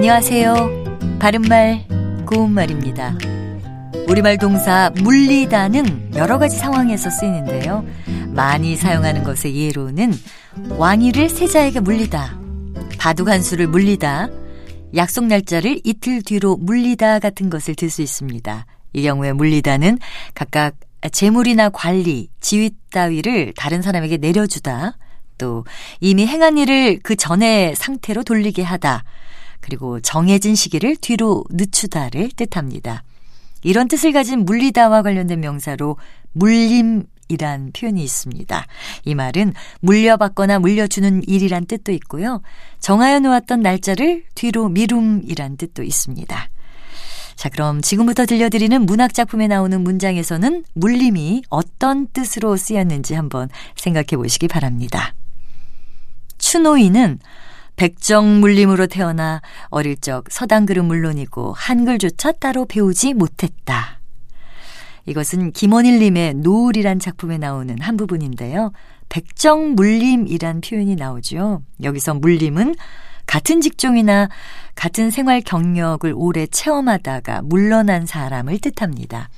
안녕하세요. 바른말, 고운말입니다. 우리말 동사 물리다는 여러 가지 상황에서 쓰이는데요. 많이 사용하는 것의 예로는 왕위를 세자에게 물리다, 바둑 한 수를 물리다, 약속 날짜를 이틀 뒤로 물리다 같은 것을 들 수 있습니다. 이 경우에 물리다는 각각 재물이나 관리, 지위 따위를 다른 사람에게 내려주다, 또 이미 행한 일을 그 전의 상태로 돌리게 하다, 그리고 정해진 시기를 뒤로 늦추다를 뜻합니다. 이런 뜻을 가진 물리다와 관련된 명사로 물림 이란 표현이 있습니다. 이 말은 물려받거나 물려주는 일이란 뜻도 있고요. 정하여 놓았던 날짜를 뒤로 미룸이란 뜻도 있습니다. 자, 그럼 지금부터 들려드리는 문학작품에 나오는 문장에서는 물림이 어떤 뜻으로 쓰였는지 한번 생각해 보시기 바랍니다. 추노이는 백정 물림으로 태어나 어릴 적 서당글은 물론이고 한글조차 따로 배우지 못했다. 이것은 김원일님의 노을이란 작품에 나오는 한 부분인데요. 백정 물림이란 표현이 나오죠. 여기서 물림은 같은 직종이나 같은 생활 경력을 오래 체험하다가 물러난 사람을 뜻합니다.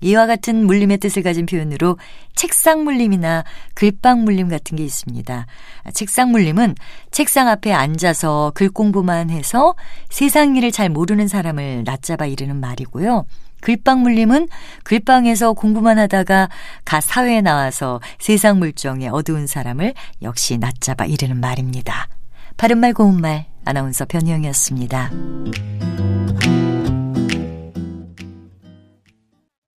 이와 같은 물림의 뜻을 가진 표현으로 책상 물림이나 글방 물림 같은 게 있습니다. 책상 물림은 책상 앞에 앉아서 글 공부만 해서 세상 일을 잘 모르는 사람을 낮잡아 이르는 말이고요. 글방 물림은 글방에서 공부만 하다가 가 사회에 나와서 세상 물정에 어두운 사람을 역시 낮잡아 이르는 말입니다. 바른말 고운말 아나운서 변희영이었습니다.